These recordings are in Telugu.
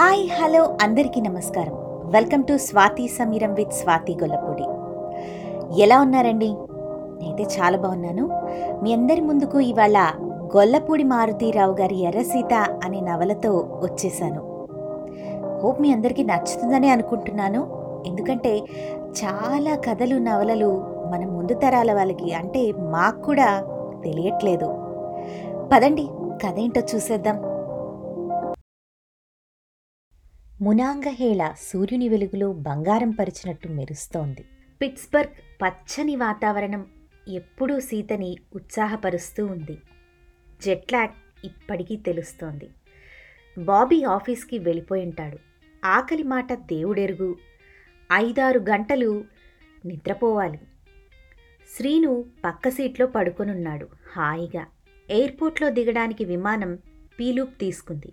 హాయ్ హలో అందరికీ నమస్కారం. Welcome to Swathi Sameeram with Swathi Gollapudi. ఎలా ఉన్నారండి? నేనైతే చాలా బాగున్నాను. మీ అందరి ముందుకు ఇవాళ గొల్లపూడి మారుతీరావు గారి ఎర్రసీత అనే నవలతో వచ్చేసాను. హోప్ మీ అందరికీ నచ్చుతుందని అనుకుంటున్నాను. ఎందుకంటే చాలా కథలు నవలలు మన ముందు తరాల వాళ్ళకి అంటే మాకు కూడా తెలియట్లేదు. పదండి కథ ఏంటో చూసేద్దాం. మునాంగహేళ సూర్యుని వెలుగులో బంగారం పరిచినట్టు మెరుస్తోంది. పిట్స్బర్గ్ పచ్చని వాతావరణం ఎప్పుడూ సీతని ఉత్సాహపరుస్తూ ఉంది. జెట్లాగ్ ఇప్పటికీ తెలుస్తోంది. బాబీ ఆఫీస్కి వెళ్ళిపోయి ఉంటాడు. ఆకలి మాట దేవుడెరుగు. ఐదారు గంటలు నిద్రపోవాలి. శ్రీను పక్క సీట్లో పడుకొనున్నాడు. హాయిగా. ఎయిర్పోర్ట్లో దిగడానికి విమానం పీలూప్ తీసుకుంది.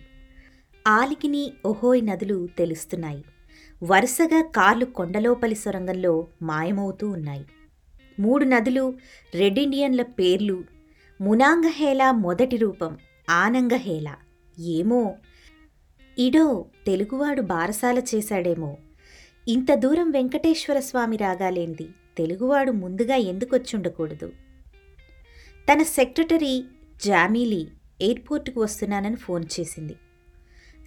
ఆలికిని ఒహోయ్ నదులు తెలుస్తున్నాయి. వరుసగా కార్లు కొండలోపలి సొరంగంలో మాయమవుతూ ఉన్నాయి. మూడు నదులు రెడ్ ఇండియన్ల పేర్లు. మునాంగహేల మొదటి రూపం ఆనంగహేల ఏమో? ఇడో తెలుగువాడు బారసాల చేశాడేమో. ఇంత దూరం వెంకటేశ్వర స్వామి రాగాలేంది? తెలుగువాడు ముందుగా ఎందుకొచ్చుండకూడదు? తన సెక్రటరీ జామీలీ ఎయిర్పోర్టుకు వస్తున్నానని ఫోన్ చేసింది.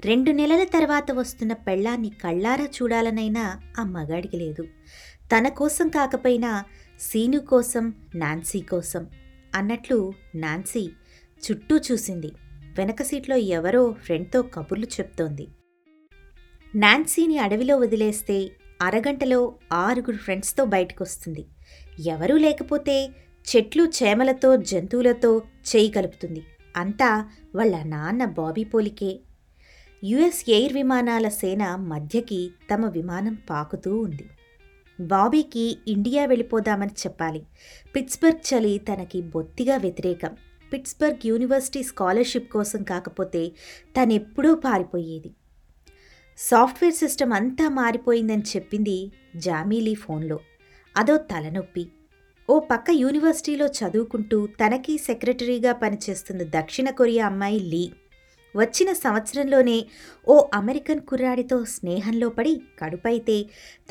రెండు నెలల తర్వాత వస్తున్న పెళ్ళాన్ని కళ్ళారా చూడాలనైనా ఆ మగాడికి లేదు. తన కోసం కాకపోయినా సీను కోసం నాన్సీ కోసం అన్నట్లు నాన్సీ చుట్టూ చూసింది. వెనక సీట్లో ఎవరో ఫ్రెండ్తో కబుర్లు చెప్తోంది. నాన్సీని అడవిలో వదిలేస్తే అరగంటలో ఆరుగురు ఫ్రెండ్స్తో బయటకొస్తుంది. ఎవరూ లేకపోతే చెట్లు చేమలతో జంతువులతో చేయి కలుపుతుంది. అంతా వాళ్ళ నాన్న బాబీ పోలికే యుఎస్ ఎయిర్ విమానాల సేన మధ్యకి తమ విమానం పాకుతూ ఉంది. బాబీకి ఇండియా వెళ్ళిపోదామని చెప్పాలి. పిట్స్బర్గ్ చలి తనకి బొత్తిగా వ్యతిరేకం. పిట్స్బర్గ్ యూనివర్సిటీ స్కాలర్షిప్ కోసం కాకపోతే తనెప్పుడూ పారిపోయేది. సాఫ్ట్వేర్ సిస్టమ్ అంతా మారిపోయిందని చెప్పింది జామీలీ ఫోన్లో. అదో తలనొప్పి. ఓ పక్క యూనివర్సిటీలో చదువుకుంటూ తనకి సెక్రటరీగా పనిచేస్తున్న దక్షిణ కొరియా అమ్మాయి లీ వచ్చిన సంవత్సరంలోనే ఓ అమెరికన్ కుర్రాడితో స్నేహంలో పడి కడుపైతే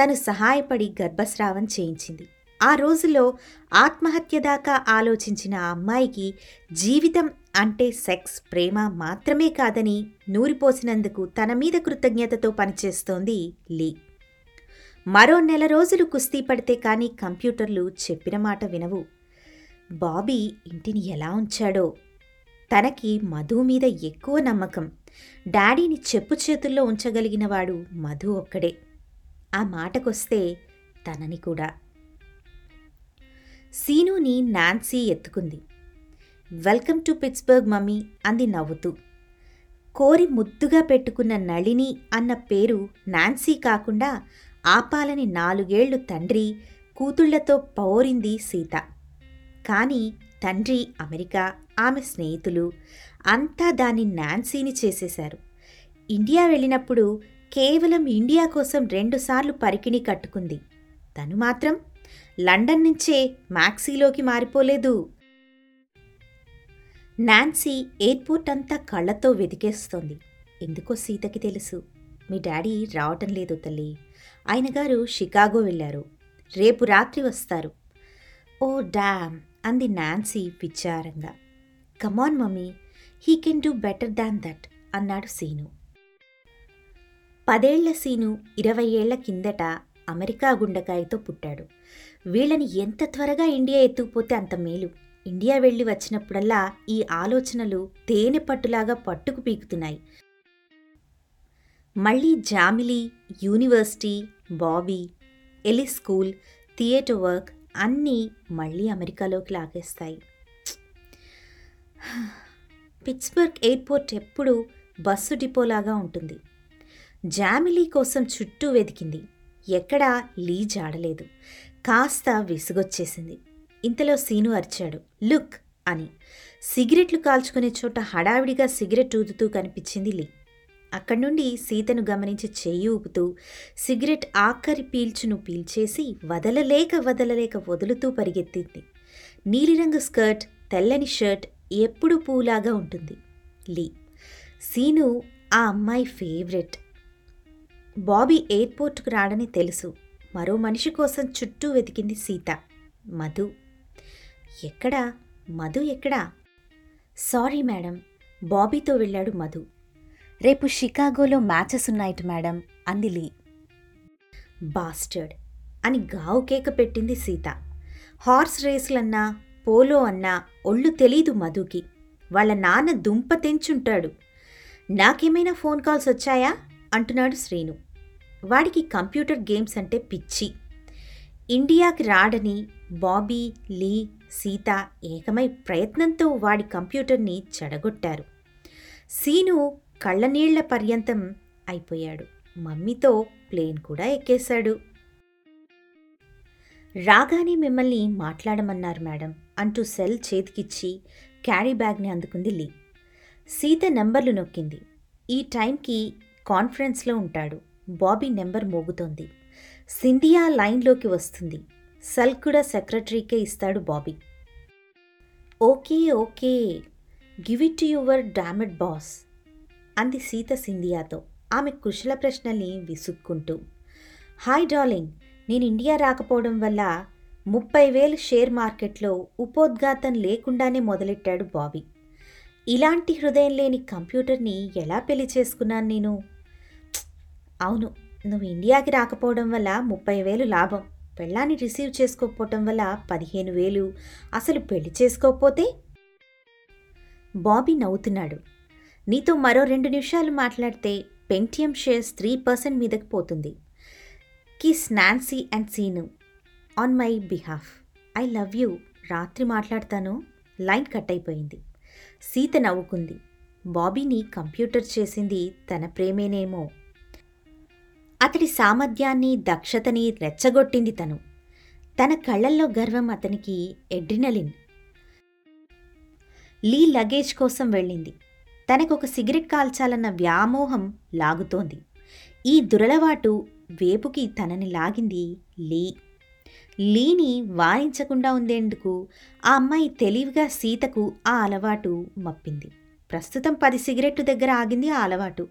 తను సహాయపడి గర్భస్రావం చేయించింది. ఆ రోజుల్లో ఆత్మహత్య దాకా ఆలోచించిన ఆ అమ్మాయికి జీవితం అంటే సెక్స్ ప్రేమ మాత్రమే కాదని నూరిపోసినందుకు తన మీద కృతజ్ఞతతో పనిచేస్తోంది లీ. మరో నెల రోజులు కుస్తీ పడితే కానీ కంప్యూటర్లు చెప్పిన మాట వినవు. బాబీ ఇంటిని ఎలా ఉంచాడో తనకి మధు మీద ఎక్కువ నమ్మకం. డాడీని చెప్పు చేతుల్లో ఉంచగలిగినవాడు మధు ఒక్కడే. ఆ మాటకొస్తే తనని కూడా. సీనుని నాన్సీ ఎత్తుకుంది. వెల్కమ్ టు పిట్స్బర్గ్ మమ్మీ అంది నవ్వుతూ. కోరి ముద్దుగా పెట్టుకున్న నళిని అన్న పేరు నాన్సీ కాకుండా ఆపాలని నాలుగేళ్ళు తండ్రి కూతుళ్ళతో పౌరింది సీత. కానీ తండ్రి అమెరికా ఆమె స్నేహితులు అంతా దాన్ని నాన్సీని చేసేశారు. ఇండియా వెళ్ళినప్పుడు కేవలం ఇండియా కోసం రెండుసార్లు పరికిణి కట్టుకుంది. తను మాత్రం లండన్ నుంచే మ్యాక్సీలోకి మారిపోలేదు. నాన్సీ ఎయిర్పోర్ట్ అంతా కళ్ళతో వెతికేస్తోంది. ఎందుకో సీతకి తెలుసు. మీ డాడీ రావటం లేదు తల్లి. ఆయన గారు షికాగో వెళ్ళారు. రేపు రాత్రి వస్తారు. Oh damn! అంది నాన్సీ విచారంగా. Come on mummy. He can do better than that అన్నాడు సీను. పదేళ్ళ సీను ఇరవై ఏళ్ళ కిందట అమెరికా గుండకాయతో పుట్టాడు. వీళ్ళని ఎంత త్వరగా ఇండియా ఎత్తుకుపోతే అంత మేలు. ఇండియా వెళ్ళి వచ్చినప్పుడల్లా ఈ ఆలోచనలు తేనె పట్టులాగా పట్టుకు పీకుతున్నాయి. మళ్ళీ జామిలీ యూనివర్సిటీ బాబీ ఎలి స్కూల్ థియేటర్ వర్క్ అన్నీ మళ్ళీ అమెరికాలోకి లాగేస్తాయి. పిట్స్బర్గ్ ఎయిర్పోర్ట్ ఎప్పుడూ బస్సు డిపోలాగా ఉంటుంది. జామిలీ కోసం చుట్టూ వెతికింది. ఎక్కడా లీ జాడలేదు. కాస్త విసుగొచ్చేసింది. ఇంతలో సీను అరిచాడు. లుక్ అని. సిగరెట్లు కాల్చుకునే చోట హడావిడిగా సిగరెట్ ఊదుతూ కనిపించింది లీ. అక్కడి నుండి సీతను గమనించి చెయ్యి ఊపుతూ సిగరెట్ ఆఖరి పీల్చును పీల్చేసి వదలలేక వదలలేక వదులుతూ పరిగెత్తింది. నీలిరంగు స్కర్ట్ తెల్లని షర్ట్ ఎప్పుడు పూలాగా ఉంటుంది. లీ. సీను ఆ అమ్మాయి ఫేవరెట్. బాబీ ఎయిర్పోర్ట్కు రాడని తెలుసు. మరో మనిషి కోసం చుట్టూ వెతికింది సీత. మధు. ఎక్కడా? మధు ఎక్కడా? Sorry madam. బాబీతో వెళ్ళాడు మధు. రేపు షికాగోలో మ్యాచెస్ ఉన్నాయిట మేడం అంది లీ. బాస్టర్డ్ అని గావు కేక పెట్టింది సీత. హార్స్ రేసులన్నా పోలో అన్నా ఒళ్ళు తెలీదు మధుకి. వాళ్ళ నాన్న దుంప తెంచుంటాడు. నాకేమైనా ఫోన్ కాల్స్ వచ్చాయా? అంటున్నాడు శ్రీను. వాడికి కంప్యూటర్ గేమ్స్ అంటే పిచ్చి. ఇండియాకి రాడని బాబీ లీ సీత ఏకమై ప్రయత్నంతో వాడి కంప్యూటర్ని చెడగొట్టారు. సీను కళ్ళనీళ్ళ పర్యంతం అయిపోయాడు. మమ్మీతో ప్లేన్ కూడా ఎక్కేశాడు. రాగానే మిమ్మల్ని మాట్లాడమన్నారు మేడం అంటూ సెల్ చేతికిచ్చి క్యారీ బ్యాగ్ని అందుకుంది లీ. సీత నెంబర్లు నొక్కింది. ఈ టైంకి కాన్ఫరెన్స్లో ఉంటాడు. బాబీ నెంబర్ మోగుతోంది. సింధియా లైన్లోకి వస్తుంది. సెల్ కూడా సెక్రటరీకే ఇస్తాడు Bobby. Okay okay. Give it to your damned boss అంది సీత సింధియాతో. ఆమె కుశల ప్రశ్నల్ని విసుక్కుంటూ. Hi darling. నేను ఇండియా రాకపోవడం వల్ల ముప్పై వేలు షేర్ మార్కెట్లో ఉపోద్ఘాతం లేకుండానే మొదలెట్టాడు బాబీ. ఇలాంటి హృదయం లేని కంప్యూటర్ని ఎలా పెళ్ళి చేసుకున్నాను నేను? అవును నువ్వు ఇండియాకి రాకపోవడం వల్ల ముప్పై వేలు లాభం. పెళ్ళాన్ని రిసీవ్ చేసుకోకపోవటం వల్ల పదిహేను వేలు. అసలు పెళ్ళి చేసుకోకపోతే? బాబీ నవ్వుతున్నాడు. నీతో మరో రెండు నిమిషాలు మాట్లాడితే పెంటియం షేర్స్ త్రీ పర్సెంట్ మీదకి పోతుంది. Kiss Nancy and Seenu on my behalf I love you రాత్రి మాట్లాడతాను. లైన్ కట్ అయిపోయింది. సీత నవ్వుకుంది. బాబీని కంప్యూటర్ చేసింది తన ప్రేమేనేమో. అతడి సామర్థ్యాన్ని దక్షతని రెచ్చగొట్టింది తను. తన కళ్ళల్లో గర్వం అతనికి ఎడ్రినలిన్. లీ లగేజ్ కోసం వెళ్ళింది. తనకొక సిగరెట్ కాల్చాలన్న వ్యామోహం లాగుతోంది. ఈ దురలవాటు వేపుకి తనని లాగింది లీ. లీని వారించకుండా ఉండేందుకు ఆ అమ్మాయి తెలివిగా సీతకు ఆ అలవాటు మప్పింది. ప్రస్తుతం పది సిగరెట్టు దగ్గర ఆగింది ఆ అలవాటు.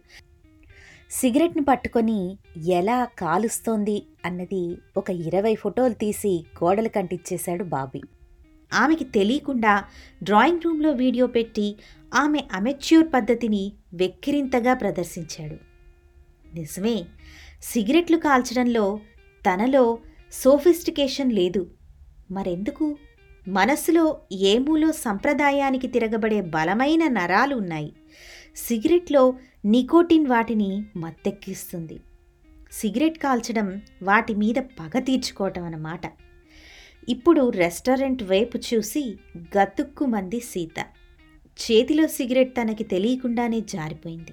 సిగరెట్ని పట్టుకొని ఎలా కాలుస్తోంది అన్నది ఒక ఇరవై ఫోటోలు తీసి గోడలు కంటిచ్చేశాడు బాబీ. ఆమెకి తెలియకుండా డ్రాయింగ్ రూమ్లో వీడియో పెట్టి ఆమె అమెచ్యూర్ పద్ధతిని వెక్కిరింతగా ప్రదర్శించాడు. నిజమే సిగరెట్లు కాల్చడంలో తనలో సోఫిస్టికేషన్ లేదు. మరెందుకు? మనస్సులో ఏమూలో సంప్రదాయానికి తిరగబడే బలమైన నరాలు ఉన్నాయి. సిగరెట్లో నికోటిన్ వాటిని మత్తెక్కిస్తుంది. సిగరెట్ కాల్చడం వాటి మీద పగ తీర్చుకోవటం అన్నమాట. ఇప్పుడు రెస్టారెంట్ వైపు చూసి గతుక్కుమంది సీత. చేతిలో సిగరెట్ తనకి తెలియకుండానే జారిపోయింది.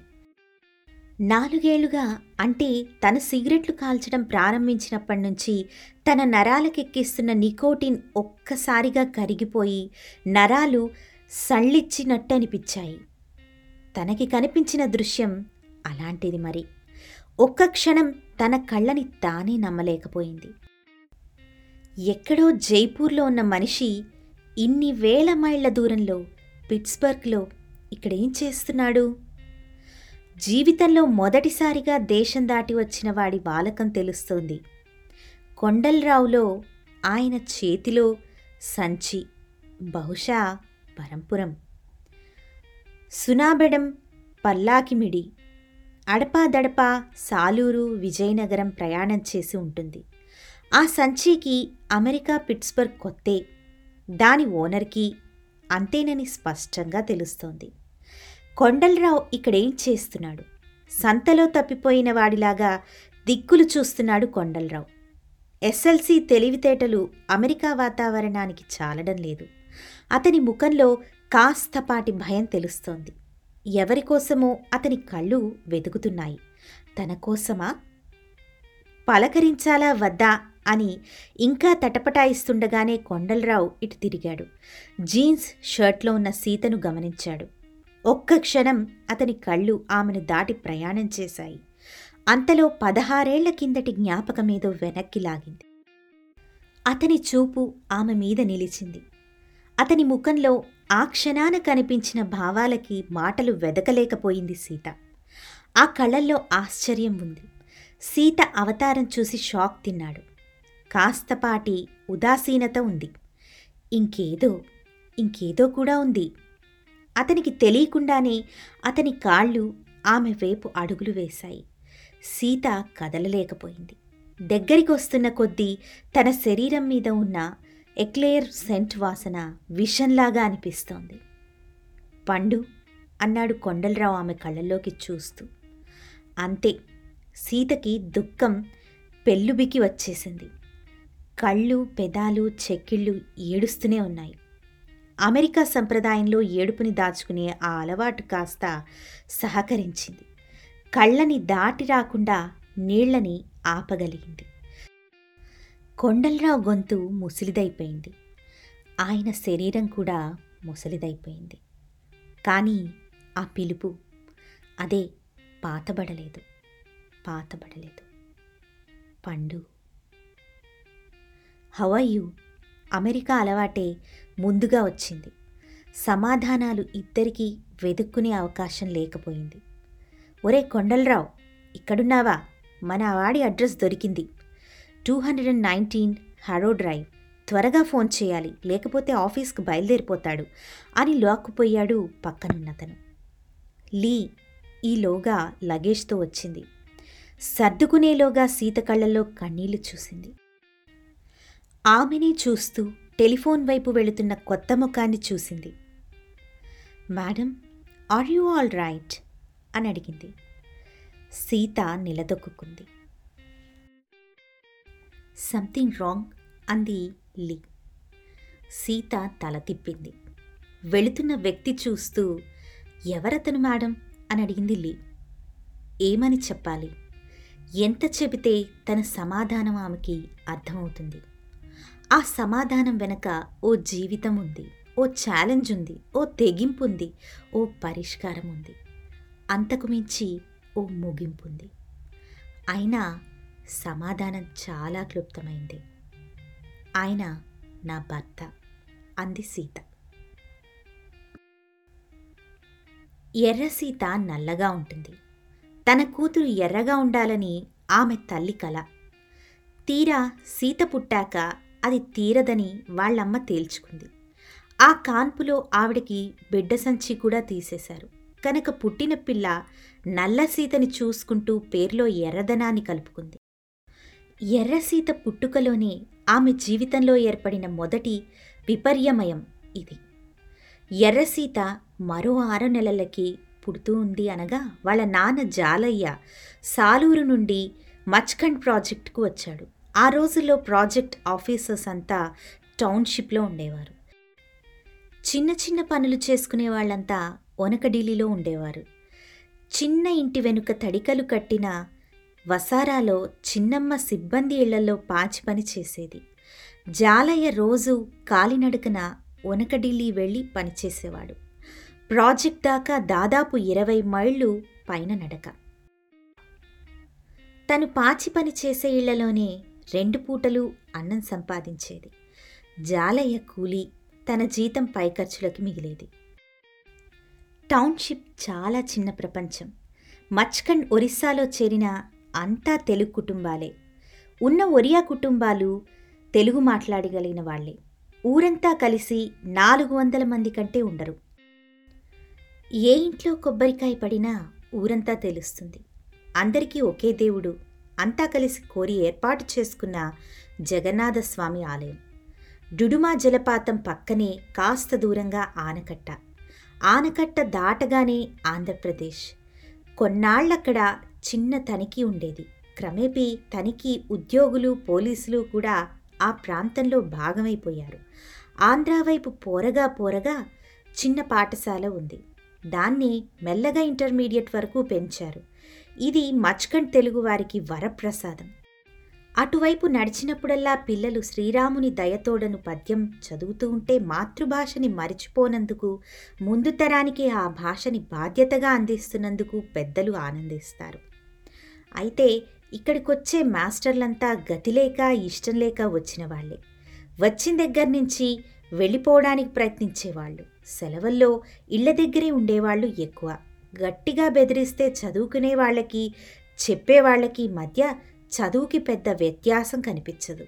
నాలుగేళ్ళుగా అంటే తన సిగరెట్లు కాల్చడం ప్రారంభించినప్పటి నుంచి తన నరాలకెక్కిస్తున్న నికోటిన్ ఒక్కసారిగా కరిగిపోయి నరాలు సళ్ళిచ్చినట్టు అనిపించాయి తనకి కనిపించిన దృశ్యం అలాంటిది మరి. ఒక్క క్షణం తన కళ్ళని తానే నమ్మలేకపోయింది. ఎక్కడో జైపూర్లో ఉన్న మనిషి ఇన్ని వేల మైళ్ళ దూరంలో పిట్స్బర్గ్లో ఇక్కడేం చేస్తున్నాడు? జీవితంలో మొదటిసారిగా దేశం దాటి వచ్చిన వాడి బాలకం తెలుస్తోంది. కొండలరావులో ఆయన చేతిలో సంచి బహుశా పరంపురం. సునాబెడం పల్లాకిమిడి అడపాదడపా సాలూరు విజయనగరం ప్రయాణం చేసి ఉంటుంది. ఆ సంచికి అమెరికా పిట్స్బర్గ్ కొత్తే దాని ఓనర్కి అంతేనని స్పష్టంగా తెలుస్తోంది. కొండలరావు ఇక్కడేం చేస్తున్నాడు? సంతలో తప్పిపోయిన వాడిలాగా దిక్కులు చూస్తున్నాడు కొండలరావు. ఎస్ఎల్సి తెలివితేటలు అమెరికా వాతావరణానికి చాలడం లేదు. అతని ముఖంలో కాస్తపాటి భయం తెలుస్తోంది. ఎవరికోసమో అతని కళ్ళు వెతుకుతున్నాయి. తన కోసమా? పలకరించాలా వద్దా అని ఇంకా తటపటాయిస్తుండగానే కొండలరావు ఇటు తిరిగాడు. జీన్స్ షర్ట్లో ఉన్న సీతను గమనించాడు. ఒక్క క్షణం అతని కళ్ళు ఆమెను దాటి ప్రయాణం చేశాయి. అంతలో పదహారేళ్ళ కిందటి జ్ఞాపకమేదో వెనక్కి లాగింది. అతని చూపు ఆమె మీద నిలిచింది. అతని ముఖంలో ఆ క్షణాన కనిపించిన భావాలకి మాటలు వెదకలేకపోయింది సీత. ఆ కళ్ళల్లో ఆశ్చర్యం ఉంది. సీత అవతారం చూసి షాక్ తిన్నాడు. కాస్తపాటి ఉదాసీనత ఉంది. ఇంకేదో ఇంకేదో కూడా ఉంది. అతనికి తెలియకుండానే అతని కాళ్ళు ఆమె వైపు అడుగులు వేశాయి. సీత కదలలేకపోయింది. దగ్గరికి వస్తున్న కొద్దీ తన శరీరం మీద ఉన్న ఎక్లేర్ సెంట్ వాసన విషంలాగా అనిపిస్తోంది. పండు అన్నాడు కొండలరావు ఆమె కళ్ళల్లోకి చూస్తూ. అంతే సీతకి దుఃఖం పెళ్ళుబికి వచ్చేసింది. కళ్ళు పెదాలు చెక్కిళ్ళు ఏడుస్తూనే ఉన్నాయి. అమెరికా సంప్రదాయంలో ఏడుపుని దాచుకునే ఆ అలవాటు కాస్త సహకరించింది. కళ్ళని దాటి రాకుండా నీళ్ళని ఆపగలిగింది. కొండలరావు గొంతు ముసిలిదైపోయింది. ఆయన శరీరం కూడా ముసలిదైపోయింది. కానీ ఆ పిలుపు అదే పాతబడలేదు పాతబడలేదు. పండు. హవయ్యు అమెరికా అలవాటే ముందుగా వచ్చింది. సమాధానాలు ఇద్దరికీ వెతుక్కునే అవకాశం లేకపోయింది. ఒరే కొండలరావు ఇక్కడున్నావా? మన వాడి అడ్రస్ దొరికింది. Two hundred and nineteen Harrow drive. త్వరగా ఫోన్ చేయాలి లేకపోతే ఆఫీస్కి బయలుదేరిపోతాడు అని లాక్కుపోయాడు పక్కనున్నతను. లీ ఈలోగా లగేజ్తో వచ్చింది. సర్దుకునేలోగా సీత కళ్ళల్లో కన్నీళ్ళు చూసింది. ఆమెనే చూస్తూ టెలిఫోన్ వైపు వెళుతున్న కొత్త ముఖాన్ని చూసింది. Madam are you all right? అని అడిగింది. సీత నిలదొక్కుంది సంథింగ్ రాంగ్ అంది లీ. సీత తల తిప్పింది. వెళుతున్న వ్యక్తి చూస్తూ ఎవరతను మేడం? అని అడిగింది లీ. ఏమని చెప్పాలి? ఎంత చెబితే తన సమాధానం ఆమెకి అర్థమవుతుంది. ఆ సమాధానం వెనక ఓ జీవితం ఉంది ఓ ఛాలెంజ్ ఉంది ఓ తెగింపు ఉంది ఓ పరిష్కారం ఉంది అంతకు మించి ఓ ముగింపు ఉంది అయినా సమాధానం చాలా క్లుప్తమైంది. ఆయన నా భర్త అంది సీత. ఎర్ర సీత నల్లగా ఉంటుంది. తన కూతురు ఎర్రగా ఉండాలని ఆమె తల్లి కల. తీరా సీత పుట్టాక అది తీరదని వాళ్ళమ్మ తేల్చుకుంది. ఆ కాన్పులో ఆవిడకి బిడ్డ సంచి కూడా తీసేశారు. కనుక పుట్టిన పిల్ల నల్ల సీతని చూసుకుంటూ పేర్లో ఎర్రదనాన్ని కలుపుకుంది. ఎర్రసీత పుట్టుకలోనే ఆమె జీవితంలో ఏర్పడిన మొదటి విపర్యమయం ఇది. ఎర్రసీత మరో ఆరు నెలలకి పుడుతూ ఉంది అనగా వాళ్ళ నాన్న జాలయ్య సాలూరు నుండి మచ్కండ్ ప్రాజెక్టుకు వచ్చాడు. ఆ రోజుల్లో ప్రాజెక్ట్ ఆఫీసర్స్ అంతా టౌన్షిప్లో ఉండేవారు. చిన్న చిన్న పనులు చేసుకునే వాళ్ళంతా ఒనకడిలిలో ఉండేవారు. చిన్న ఇంటి వెనుక తడికలు కట్టిన వసారాలో చిన్నమ్మ సిబ్బంది ఇళ్ళలో పాచి పని చేసేది. జాలయ్య రోజు కాలినడకన ఒనకడిల్లి వెళ్ళి పనిచేసేవాడు ప్రాజెక్ట్ దాకా దాదాపు ఇరవై మైళ్ళు పైన నడక. తను పాచి పని చేసే ఇళ్ళలోనే రెండు పూటలు అన్నం సంపాదించేది. జాలయ్య కూలి తన జీతం పై ఖర్చులకి మిగిలేది. టౌన్షిప్ చాలా చిన్న ప్రపంచం. మచ్కండ్ ఒరిస్సాలో చేరిన అంతా తెలుగు కుటుంబాలే. ఉన్న ఒరియా కుటుంబాలు తెలుగు మాట్లాడగలిగిన వాళ్ళే ఊరంతా కలిసి నాలుగు వందల మంది కంటే ఉండరు. ఏ ఇంట్లో కొబ్బరికాయ పడినా ఊరంతా తెలుస్తుంది. అందరికీ ఒకే దేవుడు అంతా కలిసి కోరి ఏర్పాటు చేసుకున్న జగన్నాథస్వామి ఆలయం. డుడుమా జలపాతం పక్కనే కాస్త దూరంగా ఆనకట్ట. ఆనకట్ట దాటగానే ఆంధ్రప్రదేశ్. కొన్నాళ్ళక్కడ చిన్న తనిఖీ ఉండేది. క్రమేపీ తనిఖీ ఉద్యోగులు పోలీసులు కూడా ఆ ప్రాంతంలో భాగమైపోయారు. ఆంధ్ర వైపు పోరగా పోరగా చిన్న పాఠశాల ఉంది. దాన్ని మెల్లగా ఇంటర్మీడియట్ వరకు పెంచారు. ఇది మచ్కండ్ తెలుగు వారికి వరప్రసాదం. అటువైపు నడిచినప్పుడల్లా పిల్లలు శ్రీరాముని దయతోడను పద్యం చదువుతూ ఉంటే మాతృభాషని మరిచిపోనందుకు ముందు తరానికి ఆ భాషని బాధ్యతగా అందిస్తున్నందుకు పెద్దలు ఆనందిస్తారు. అయితే ఇక్కడికొచ్చే మాస్టర్లంతా గతిలేక ఇష్టం లేక వచ్చిన వాళ్ళే. వచ్చిన దగ్గర నుంచి వెళ్ళిపోవడానికి ప్రయత్నించేవాళ్ళు. సెలవుల్లో ఇళ్ళ దగ్గరే ఉండేవాళ్ళు ఎక్కువ. గట్టిగా బెదిరిస్తే చదువుకునే వాళ్ళకి చెప్పేవాళ్ళకి మధ్య చదువుకి పెద్ద వ్యత్యాసం కనిపించదు.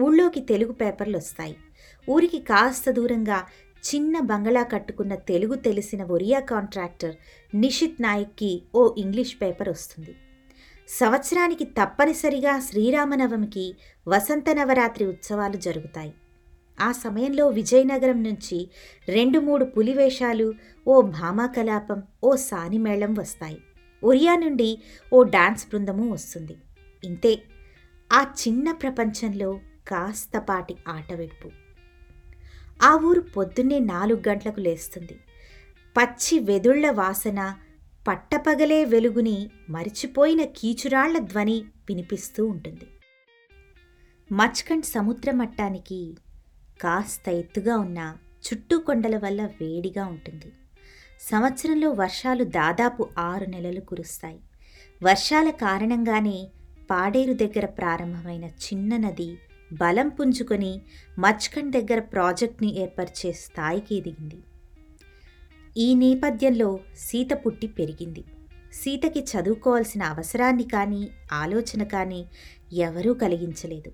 ఊళ్ళోకి తెలుగు పేపర్లు వస్తాయి. ఊరికి కాస్త దూరంగా చిన్న బంగళా కట్టుకున్న తెలుగు తెలిసిన ఒరియా కాంట్రాక్టర్ నిషిత్ నాయక్కి ఓ ఇంగ్లీష్ పేపర్ వస్తుంది. సంవత్సరానికి తప్పనిసరిగా శ్రీరామనవమికి వసంత నవరాత్రి ఉత్సవాలు జరుగుతాయి. ఆ సమయంలో విజయనగరం నుంచి రెండు మూడు పులివేషాలు ఓ భామాకలాపం ఓ సానిమేళం వస్తాయి. ఒరియా నుండి ఓ డాన్స్ బృందము వస్తుంది. ఇంతే. ఆ చిన్న ప్రపంచంలో కాస్తపాటి ఆటవిడుపు ఆ ఊరు పొద్దున్నే నాలుగు గంటలకు లేస్తుంది. పచ్చి వెదుళ్ళ వాసన పట్టపగలే వెలుగుని మరిచిపోయిన కీచురాళ్ళ ధ్వని వినిపిస్తూ ఉంటుంది. మచ్కండ్ సముద్ర మట్టానికి కాస్త ఎత్తుగా ఉన్న చుట్టూ కొండల వల్ల వేడిగా ఉంటుంది. సంవత్సరంలో వర్షాలు దాదాపు ఆరు నెలలు కురుస్తాయి. వర్షాల కారణంగానే పాడేరు దగ్గర ప్రారంభమైన చిన్న నది బలం పుంజుకొని మచ్కండ్ దగ్గర ప్రాజెక్ట్ని ఏర్పరిచే స్థాయికి ఎదిగింది. ఈ నేపథ్యంలో సీత పుట్టి పెరిగింది. సీతకి చదువుకోవాల్సిన అవసరాన్ని కానీ ఆలోచన కానీ ఎవరూ కలిగించలేదు.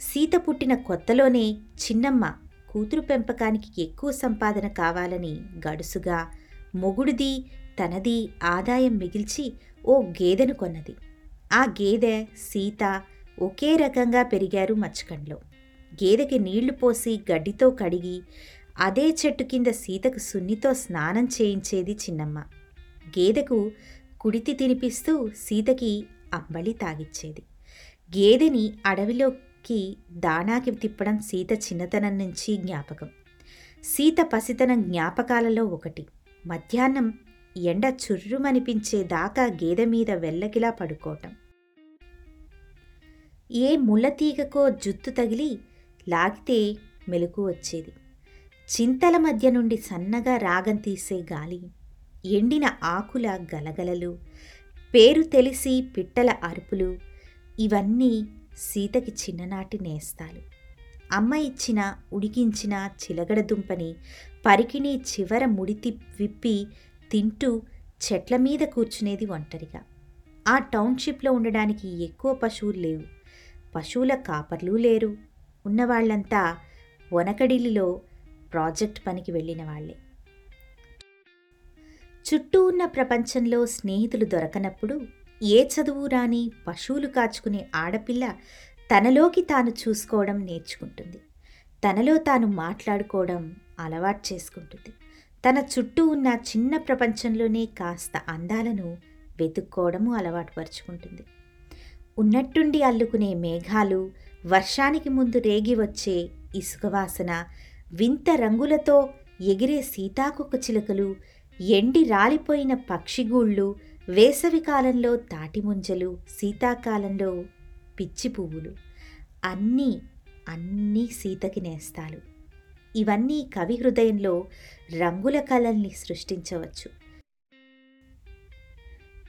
సీత పుట్టిన కొత్తలోనే చిన్నమ్మ కూతురు పెంపకానికి ఎక్కువ సంపాదన కావాలని గడుసుగా మొగుడిది తనది ఆదాయం మిగిల్చి ఓ గేదెను కొన్నది. ఆ గేదె సీత ఒకే రకంగా పెరిగారు మచ్చకండ్లో. గేదెకి నీళ్ళు పోసి గడ్డితో కడిగి అదే చెట్టు కింద సీతకు సున్నితో స్నానం చేయించేది చిన్నమ్మ. గేదెకు కుడితి తినిపిస్తూ సీతకి అంబలి తాగిచ్చేది. గేదెని అడవిలో కి దానాకి తిప్పడం సీత చిన్నతనం నుంచి జ్ఞాపకం. సీత పసితనం జ్ఞాపకాలలో ఒకటి. మధ్యాహ్నం ఎండ చుర్రుమనిపించే దాకా గేదె మీద వెల్లకిలా పడుకోవటం. ఏ ముళ్ళతీగకో జుత్తు తగిలి లాగితే మెలకు వచ్చేది. చింతల మధ్య నుండి సన్నగా రాగం తీసే గాలి. ఎండిన ఆకుల గలగలలు. పేరు తెలిసి పిట్టల అరుపులు. ఇవన్నీ సీతకి చిన్ననాటి నేస్తాలు. అమ్మ ఇచ్చిన ఉడికించిన చిలగడ దుంపని పరికిణి చివర ముడితి విప్పి తింటూ చెట్ల మీద కూర్చునేది ఒంటరిగా. ఆ టౌన్షిప్లో ఉండడానికి ఎక్కువ పశువులు లేవు. పశువుల కాపర్లు లేరు. ఉన్నవాళ్ళంతా వనకడిలిలో ప్రాజెక్ట్ పనికి వెళ్ళిన వాళ్ళే చుట్టూ ఉన్న ప్రపంచంలో స్నేహితులు దొరకనప్పుడు ఏ చదువు రాని పశువులు కాచుకునే ఆడపిల్ల తనలోకి తాను చూసుకోవడం నేర్చుకుంటుంది. తనలో తాను మాట్లాడుకోవడం అలవాటు చేసుకుంటుంది. తన చుట్టూ ఉన్న చిన్న ప్రపంచంలోనే కాస్త అందాలను వెతుక్కోవడము అలవాటు పరుచుకుంటుంది. ఉన్నట్టుండి అల్లుకునే మేఘాలు వర్షానికి ముందు రేగి వచ్చే ఇసుక వాసన వింత రంగులతో ఎగిరే సీతాకొక చిలుకలు ఎండి రాలిపోయిన పక్షిగూళ్ళు వేసవికాలంలో తాటిముంజలు శీతాకాలంలో పిచ్చి పువ్వులు. అన్నీ అన్నీ సీతకి నేస్తాలు. ఇవన్నీ కవి హృదయంలో రంగుల కళల్ని సృష్టించవచ్చు.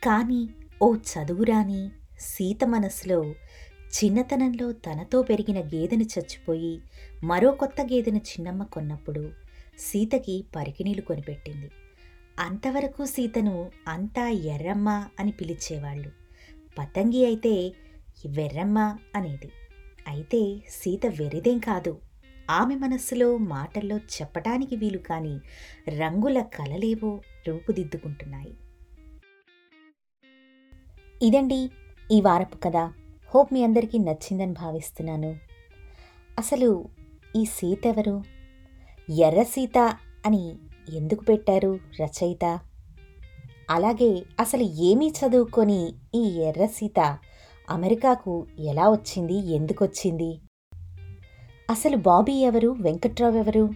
కానీ ఓ చదువురాని సీత మనసులో చిన్నతనంలో తనతో పెరిగిన గేదెను చచ్చిపోయి మరో కొత్త గేదెను చిన్నమ్మ కొన్నప్పుడు సీతకి పరికిణీలు కొనిపెట్టింది. అంతవరకు సీతను అంతా ఎర్రమ్మ అని పిలిచేవాళ్ళు. పతంగి అయితే వెర్రమ్మ అనేది. అయితే సీత వెరిదేం కాదు. ఆమె మనస్సులో మాటల్లో చెప్పటానికి వీలు కాని రంగుల కలలేవో రూపుదిద్దుకుంటున్నాయి. ఇదండి ఈ వారపు కథ. హోప్ మీ అందరికీ నచ్చిందని భావిస్తున్నాను. అసలు ఈ సీత ఎవరు ఎర్ర సీత అని ఎందుకు పెట్టారు రచయిత? అలాగే అసలు ఏమీ చదువుకొని ఈ ఎర్ర సీత అమెరికాకు ఎలా వచ్చింది ఎందుకు వచ్చింది అసలు బాబీ ఎవరు వెంకట్రావు ఎవరు?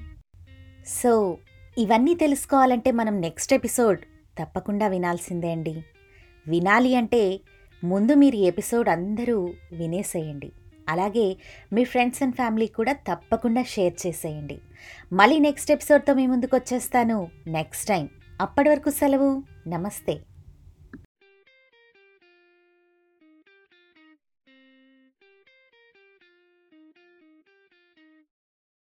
సో ఇవన్నీ తెలుసుకోవాలంటే మనం నెక్స్ట్ ఎపిసోడ్ తప్పకుండా వినాల్సిందే అండి. వినాలి అంటే ముందు మీరు ఎపిసోడ్ అందరూ వినేసేయండి. అలాగే మీ ఫ్రెండ్స్ అండ్ ఫ్యామిలీ కూడా తప్పకుండా షేర్ చేసేయండి. మళ్ళీ నెక్స్ట్ ఎపిసోడ్తో మీ ముందుకు వచ్చేస్తాను. నెక్స్ట్ టైం అప్పటి వరకు సెలవు. నమస్తే.